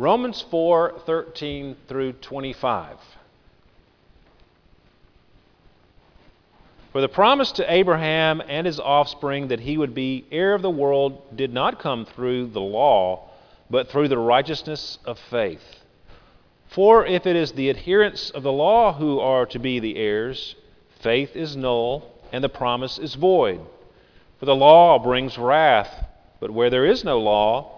Romans 4:13 through 25. For the promise to Abraham and his offspring that he would be heir of the world did not come through the law, but through the righteousness of faith. For if it is the adherents of the law who are to be the heirs, faith is null and the promise is void. For the law brings wrath, but where there is no law,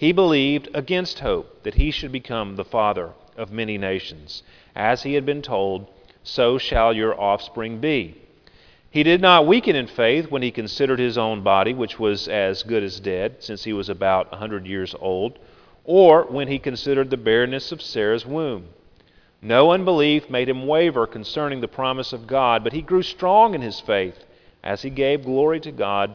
he believed against hope that he should become the father of many nations. As he had been told, so shall your offspring be. He did not weaken in faith when he considered his own body, which was as good as dead, since he was about a hundred years old, or when he considered the barrenness of Sarah's womb. No unbelief made him waver concerning the promise of God, but he grew strong in his faith as he gave glory to God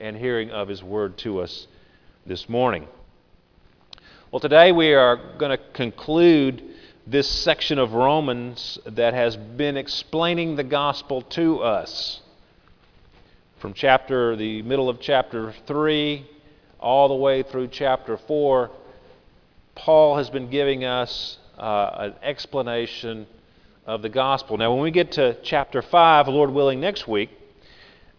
and hearing of His Word to us this morning. Well, today we are going to conclude this section of Romans that has been explaining the gospel to us. From chapter, the middle of chapter 3, all the way through chapter 4, Paul has been giving us uh, an explanation of the gospel. Now, when we get to chapter 5, Lord willing, next week,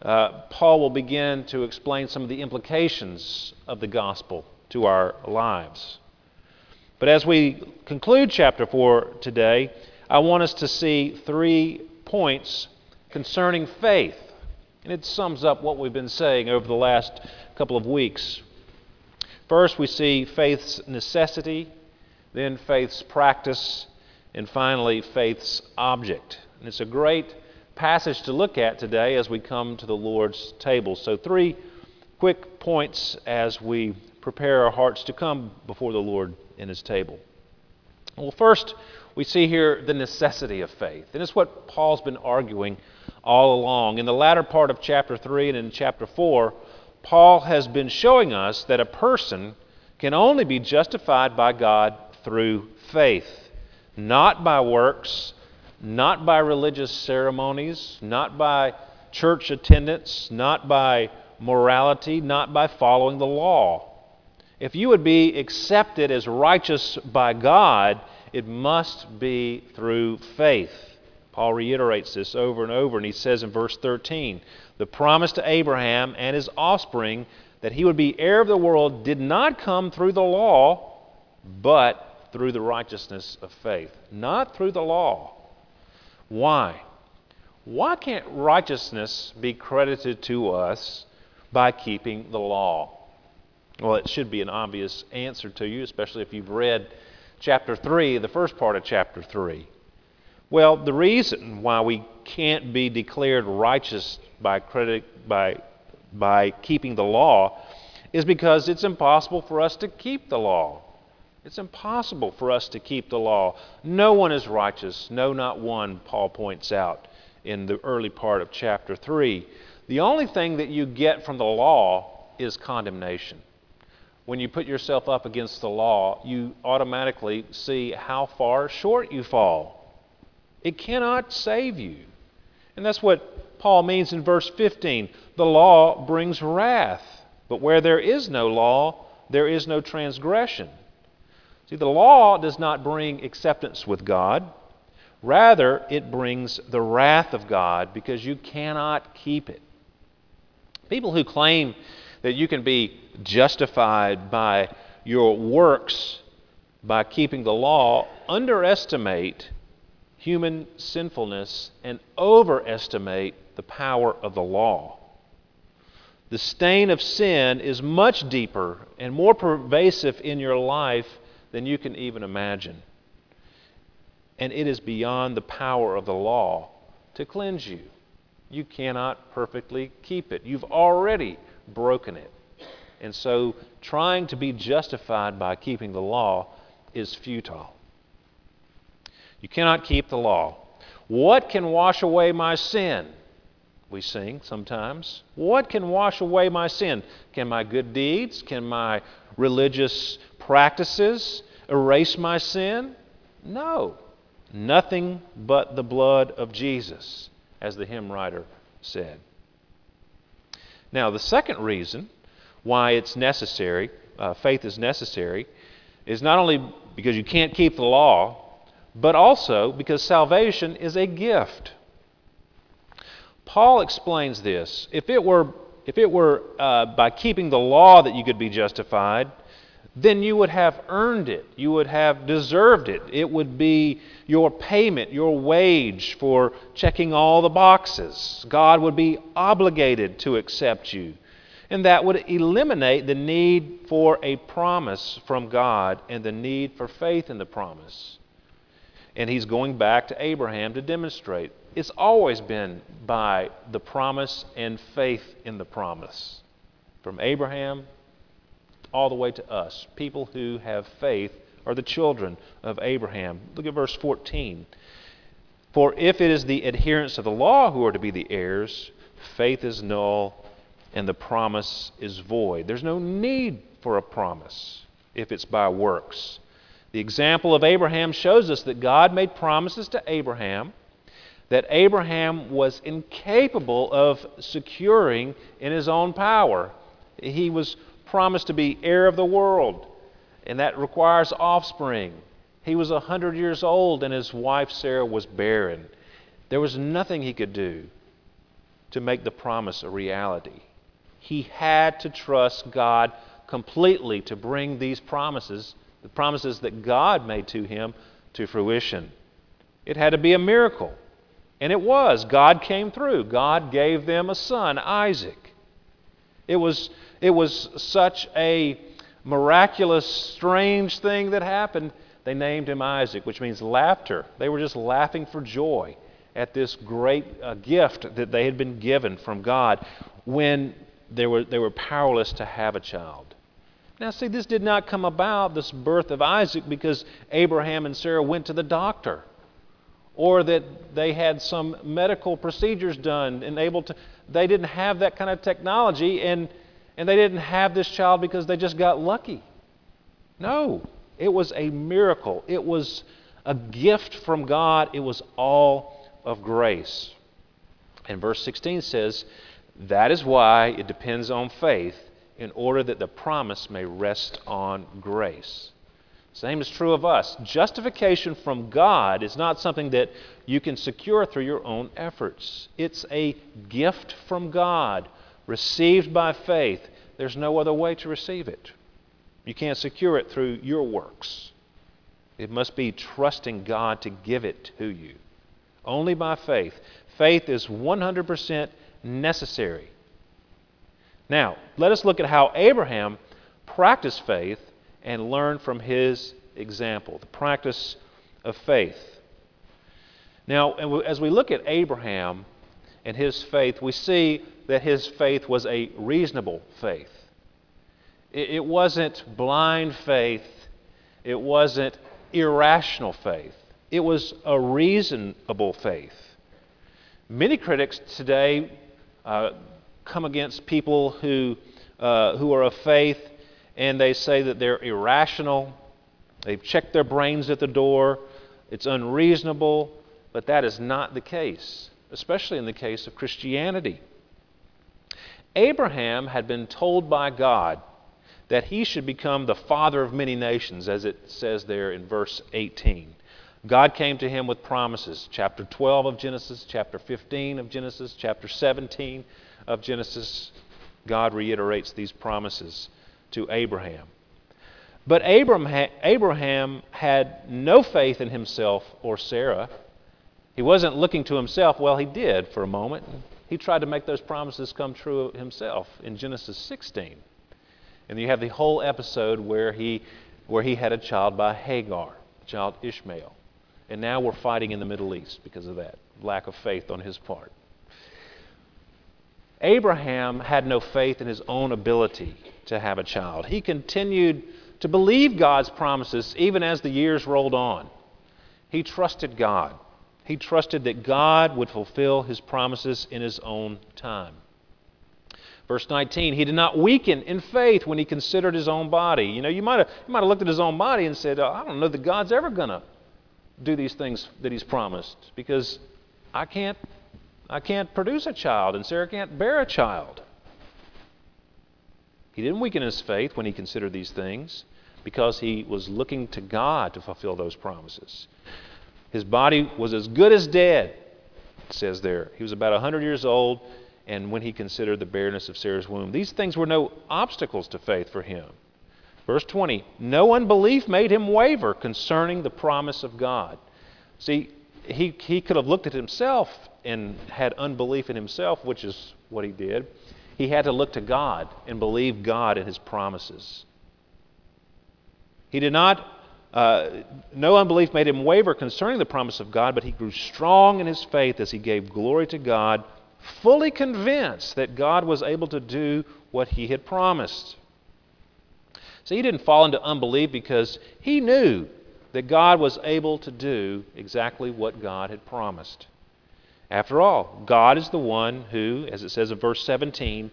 uh, Paul will begin to explain some of the implications of the gospel to our lives. But as we conclude chapter 4 today, I want us to see three points concerning faith. And it sums up what we've been saying over the last couple of weeks. First, we see faith's necessity, then faith's practice, and finally, faith's object. And it's a great passage to look at today as we come to the Lord's table. So, three quick points as we prepare our hearts to come before the Lord in His table. Well, first, we see here the necessity of faith. And it's what Paul's been arguing all along. In the latter part of chapter 3 and in chapter 4, Paul has been showing us that a person can only be justified by God through faith, not by works, not by religious ceremonies, not by church attendance, not by morality, not by following the law. If you would be accepted as righteous by God, it must be through faith. Paul reiterates this over and over, and he says in verse 13 the promise to Abraham and his offspring that he would be heir of the world did not come through the law, but through the righteousness of faith. Not through the law. Why? Why can't righteousness be credited to us by keeping the law? Well, it should be an obvious answer to you, especially if you've read chapter 3, the first part of chapter 3. Well, the reason why we can't be declared righteous by credit by by keeping the law is because it's impossible for us to keep the law. It's impossible for us to keep the law. No one is righteous, no, not one, Paul points out in the early part of chapter 3. The only thing that you get from the law is condemnation. When you put yourself up against the law, you automatically see how far short you fall. It cannot save you. And that's what Paul means in verse 15. The law brings wrath, but where there is no law, there is no transgression. See, the law does not bring acceptance with God. Rather, it brings the wrath of God because you cannot keep it. People who claim that you can be justified by your works by keeping the law underestimate human sinfulness and overestimate the power of the law. The stain of sin is much deeper and more pervasive in your life than you can even imagine. And it is beyond the power of the law to cleanse you. You cannot perfectly keep it. You've already broken it. And so trying to be justified by keeping the law is futile. You cannot keep the law. What can wash away my sin? We sing sometimes. What can wash away my sin? Can my good deeds, can my religious practices erase my sin? No. Nothing but the blood of Jesus, as the hymn writer said. Now, the second reason why it's necessary, uh, faith is necessary, is not only because you can't keep the law, but also because salvation is a gift. Paul explains this. If it were, if it were uh, by keeping the law that you could be justified, then you would have earned it. You would have deserved it. It would be your payment, your wage for checking all the boxes. God would be obligated to accept you. And that would eliminate the need for a promise from God and the need for faith in the promise. And he's going back to Abraham to demonstrate it's always been by the promise and faith in the promise. From Abraham all the way to us. People who have faith are the children of Abraham. Look at verse 14. For if it is the adherents of the law who are to be the heirs, faith is null and the promise is void. There's no need for a promise if it's by works. The example of Abraham shows us that God made promises to Abraham that Abraham was incapable of securing in his own power. He was promised to be heir of the world, and that requires offspring. He was a hundred years old, and his wife Sarah was barren. There was nothing he could do to make the promise a reality. He had to trust God completely to bring these promises, the promises that God made to him, to fruition. It had to be a miracle. And it was. God came through. God gave them a son, Isaac. It was it was such a miraculous, strange thing that happened. They named him Isaac, which means laughter. They were just laughing for joy at this great uh, gift that they had been given from God when they were, they were powerless to have a child. Now, see, this did not come about, this birth of Isaac, because Abraham and Sarah went to the doctor or that they had some medical procedures done and able to. They didn't have that kind of technology, and and they didn't have this child because they just got lucky. No, it was a miracle. It was a gift from God. It was all of grace. And verse 16 says, That is why it depends on faith, in order that the promise may rest on grace. Same is true of us. Justification from God is not something that you can secure through your own efforts. It's a gift from God received by faith. There's no other way to receive it. You can't secure it through your works. It must be trusting God to give it to you. Only by faith. Faith is 100% necessary. Now, let us look at how Abraham practiced faith and learn from his example, the practice of faith. Now, as we look at Abraham and his faith, we see that his faith was a reasonable faith. It wasn't blind faith, it wasn't irrational faith, it was a reasonable faith. Many critics today uh, come against people who, uh, who are of faith and they say that they're irrational, they've checked their brains at the door, it's unreasonable, but that is not the case, especially in the case of Christianity. Abraham had been told by God that he should become the father of many nations, as it says there in verse 18. God came to him with promises. Chapter 12 of Genesis, chapter 15 of Genesis, chapter 17 of Genesis, God reiterates these promises to Abraham. But Abraham had no faith in himself or Sarah. He wasn't looking to himself. Well, he did for a moment. He tried to make those promises come true himself in Genesis 16. And you have the whole episode where he, where he had a child by Hagar, child Ishmael. And now we're fighting in the Middle East because of that lack of faith on his part. Abraham had no faith in his own ability to have a child. He continued to believe God's promises even as the years rolled on. He trusted God. He trusted that God would fulfill his promises in his own time. Verse 19, he did not weaken in faith when he considered his own body. You know, you might have, you might have looked at his own body and said, oh, I don't know that God's ever going to do these things that he's promised because I can't, I can't produce a child and Sarah can't bear a child. He didn't weaken his faith when he considered these things because he was looking to God to fulfill those promises. His body was as good as dead, it says there. He was about 100 years old, and when he considered the barrenness of Sarah's womb, these things were no obstacles to faith for him. Verse 20 No unbelief made him waver concerning the promise of God. See, he, he could have looked at himself and had unbelief in himself, which is what he did. He had to look to God and believe God and his promises. He did not, uh, no unbelief made him waver concerning the promise of God, but he grew strong in his faith as he gave glory to God, fully convinced that God was able to do what he had promised. So he didn't fall into unbelief because he knew that God was able to do exactly what God had promised. After all, God is the one who, as it says in verse 17,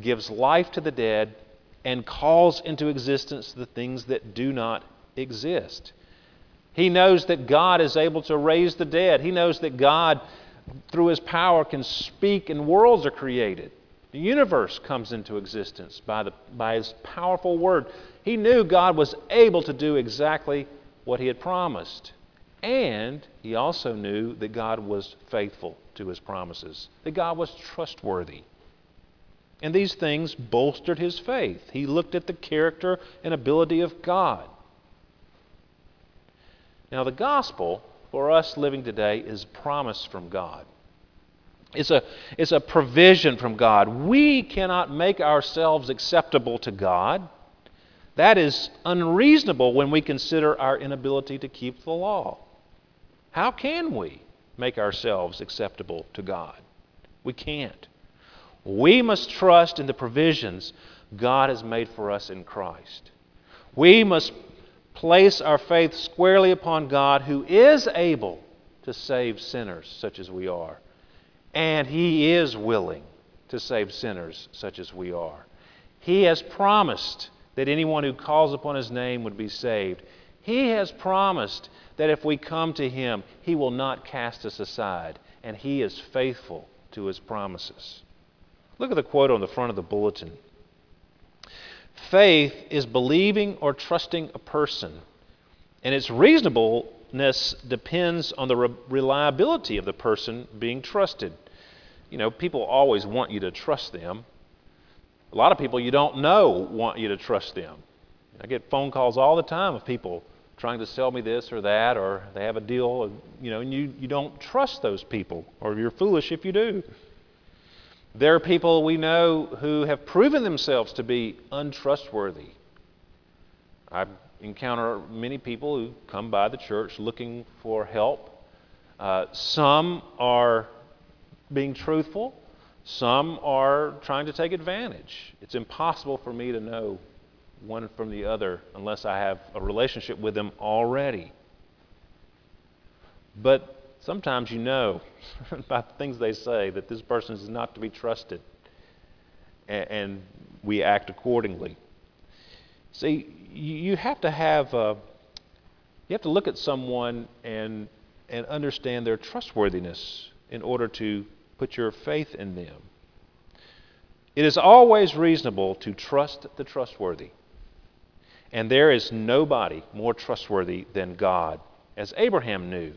gives life to the dead and calls into existence the things that do not exist. He knows that God is able to raise the dead. He knows that God, through His power, can speak and worlds are created. The universe comes into existence by, the, by His powerful word. He knew God was able to do exactly what He had promised. And he also knew that God was faithful to His promises, that God was trustworthy. And these things bolstered his faith. He looked at the character and ability of God. Now, the gospel for us living today is promise from God. It's a, it's a provision from God. We cannot make ourselves acceptable to God. That is unreasonable when we consider our inability to keep the law. How can we make ourselves acceptable to God? We can't. We must trust in the provisions God has made for us in Christ. We must place our faith squarely upon God who is able to save sinners such as we are. And He is willing to save sinners such as we are. He has promised that anyone who calls upon His name would be saved. He has promised that if we come to Him, He will not cast us aside. And He is faithful to His promises. Look at the quote on the front of the bulletin. Faith is believing or trusting a person, and its reasonableness depends on the re- reliability of the person being trusted. You know, people always want you to trust them. A lot of people you don't know want you to trust them. I get phone calls all the time of people trying to sell me this or that, or they have a deal, you know, and you, you don't trust those people, or you're foolish if you do. There are people we know who have proven themselves to be untrustworthy. I encounter many people who come by the church looking for help. Uh, some are being truthful, some are trying to take advantage. It's impossible for me to know one from the other unless I have a relationship with them already. But Sometimes you know by the things they say that this person is not to be trusted, and, we act accordingly. See, you have to have a, uh, you have to look at someone and and understand their trustworthiness in order to put your faith in them. It is always reasonable to trust the trustworthy. And there is nobody more trustworthy than God, as Abraham knew.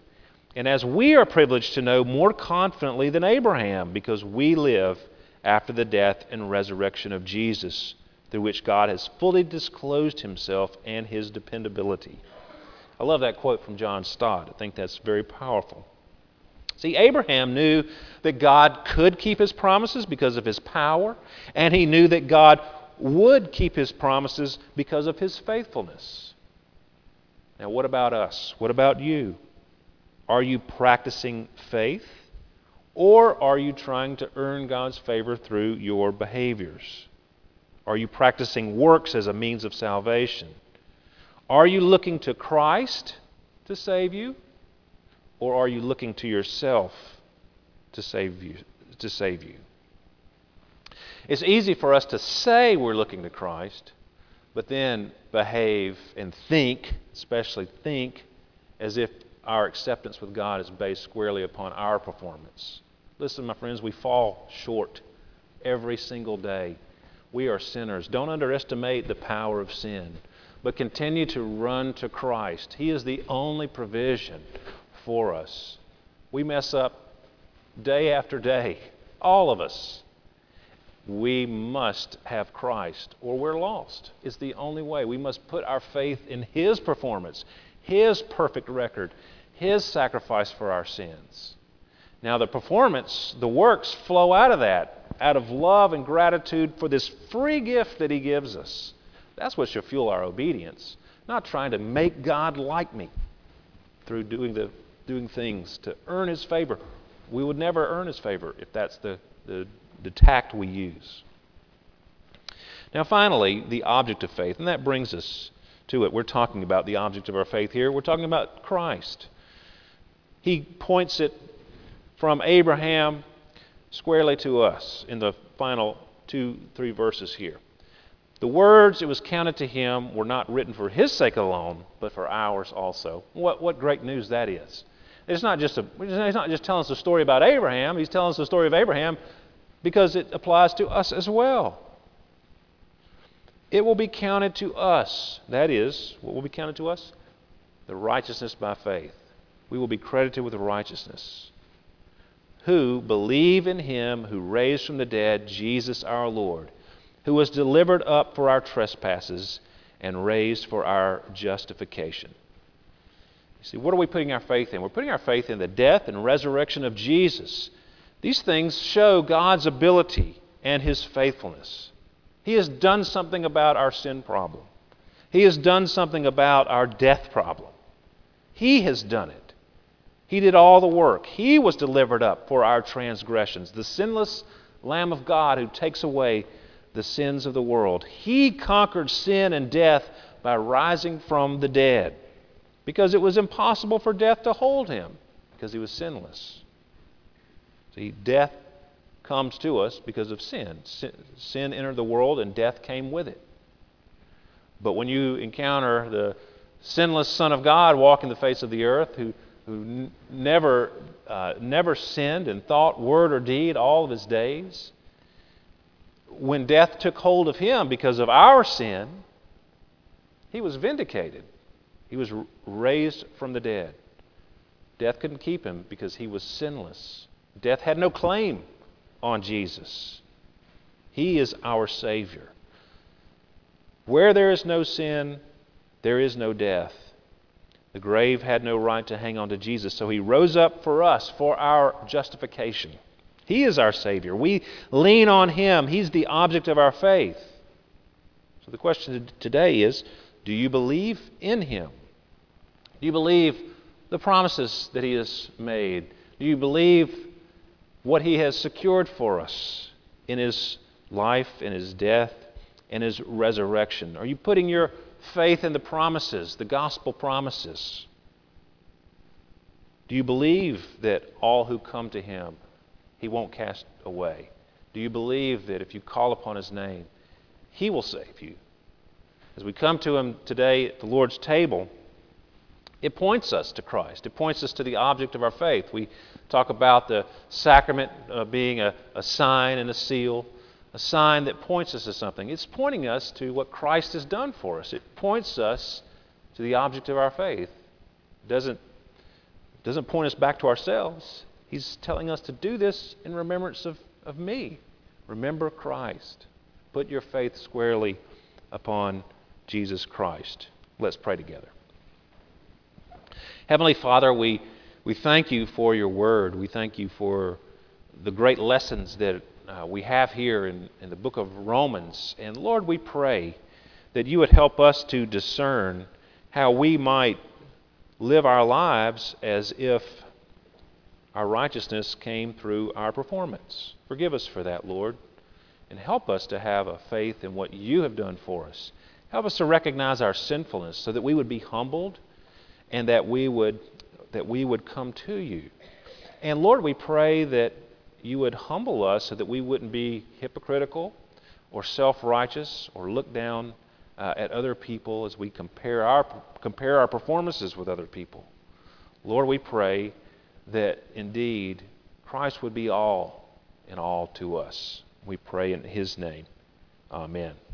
And as we are privileged to know more confidently than Abraham, because we live after the death and resurrection of Jesus through which God has fully disclosed himself and his dependability. I love that quote from John Stott. I think that's very powerful. See, Abraham knew that God could keep his promises because of his power, and he knew that God would keep his promises because of his faithfulness. Now, what about us? What about you? Are you practicing faith? Or are you trying to earn God's favor through your behaviors? Are you practicing works as a means of salvation? Are you looking to Christ to save you? Or are you looking to yourself to save you? To save you? It's easy for us to say we're looking to Christ, but then behave and think, especially think, as if our acceptance with God is based squarely upon our performance. Listen, my friends, we fall short every single day. We are sinners. Don't underestimate the power of sin, but continue to run to Christ. He is the only provision for us. We mess up day after day, all of us. We must have Christ or we're lost. It's the only way. We must put our faith in His performance, His perfect record, His sacrifice for our sins. Now, the performance, the works flow out of that, out of love and gratitude for this free gift that He gives us. That's what should fuel our obedience, not trying to make God like me through doing, the, doing things to earn His favor. We would never earn His favor if that's the, the, the tact we use. Now, finally, the object of faith, and that brings us to it. We're talking about the object of our faith here. We're talking about Christ. He points it from Abraham squarely to us in the final two, three verses here. The words it was counted to him were not written for his sake alone, but for ours also. What, what great news that is. It's not, just a, he's not just telling us a story about Abraham, he's telling us the story of Abraham because it applies to us as well. It will be counted to us. That is, what will be counted to us? The righteousness by faith. We will be credited with righteousness who believe in him who raised from the dead Jesus our Lord, who was delivered up for our trespasses and raised for our justification. You see, what are we putting our faith in? We're putting our faith in the death and resurrection of Jesus. These things show God's ability and his faithfulness. He has done something about our sin problem. He has done something about our death problem. He has done it. He did all the work. He was delivered up for our transgressions, the sinless Lamb of God who takes away the sins of the world. He conquered sin and death by rising from the dead because it was impossible for death to hold him because he was sinless. See, death comes to us because of sin. Sin entered the world and death came with it. But when you encounter the sinless Son of God walking the face of the earth who who n- never, uh, never sinned in thought, word, or deed all of his days, when death took hold of him because of our sin, he was vindicated. He was raised from the dead. Death couldn't keep him because he was sinless. Death had no claim on Jesus. He is our Savior. Where there is no sin, there is no death. The grave had no right to hang on to Jesus, so he rose up for us, for our justification. He is our Savior. We lean on him, he's the object of our faith. So the question today is do you believe in him? Do you believe the promises that he has made? Do you believe what he has secured for us in his life, in his death, in his resurrection? Are you putting your faith in the promises, the gospel promises? Do you believe that all who come to him, he won't cast away? Do you believe that if you call upon his name, he will save you? As we come to him today at the Lord's table, it points us to Christ. It points us to the object of our faith. We talk about the sacrament uh, being a, a sign and a seal a sign that points us to something. It's pointing us to what Christ has done for us. It points us to the object of our faith. It doesn't, doesn't point us back to ourselves. He's telling us to do this in remembrance of, of me. Remember Christ. Put your faith squarely upon Jesus Christ. Let's pray together. Heavenly Father, we, we thank you for your word. We thank you for the great lessons that uh, we have here in, in the book of Romans. And Lord, we pray that you would help us to discern how we might live our lives as if our righteousness came through our performance. Forgive us for that, Lord, and help us to have a faith in what you have done for us. Help us to recognize our sinfulness so that we would be humbled and that we would that we would come to you. And Lord, we pray that you would humble us so that we wouldn't be hypocritical or self-righteous or look down uh, at other people as we compare our compare our performances with other people. Lord, we pray that indeed Christ would be all in all to us. We pray in his name. Amen.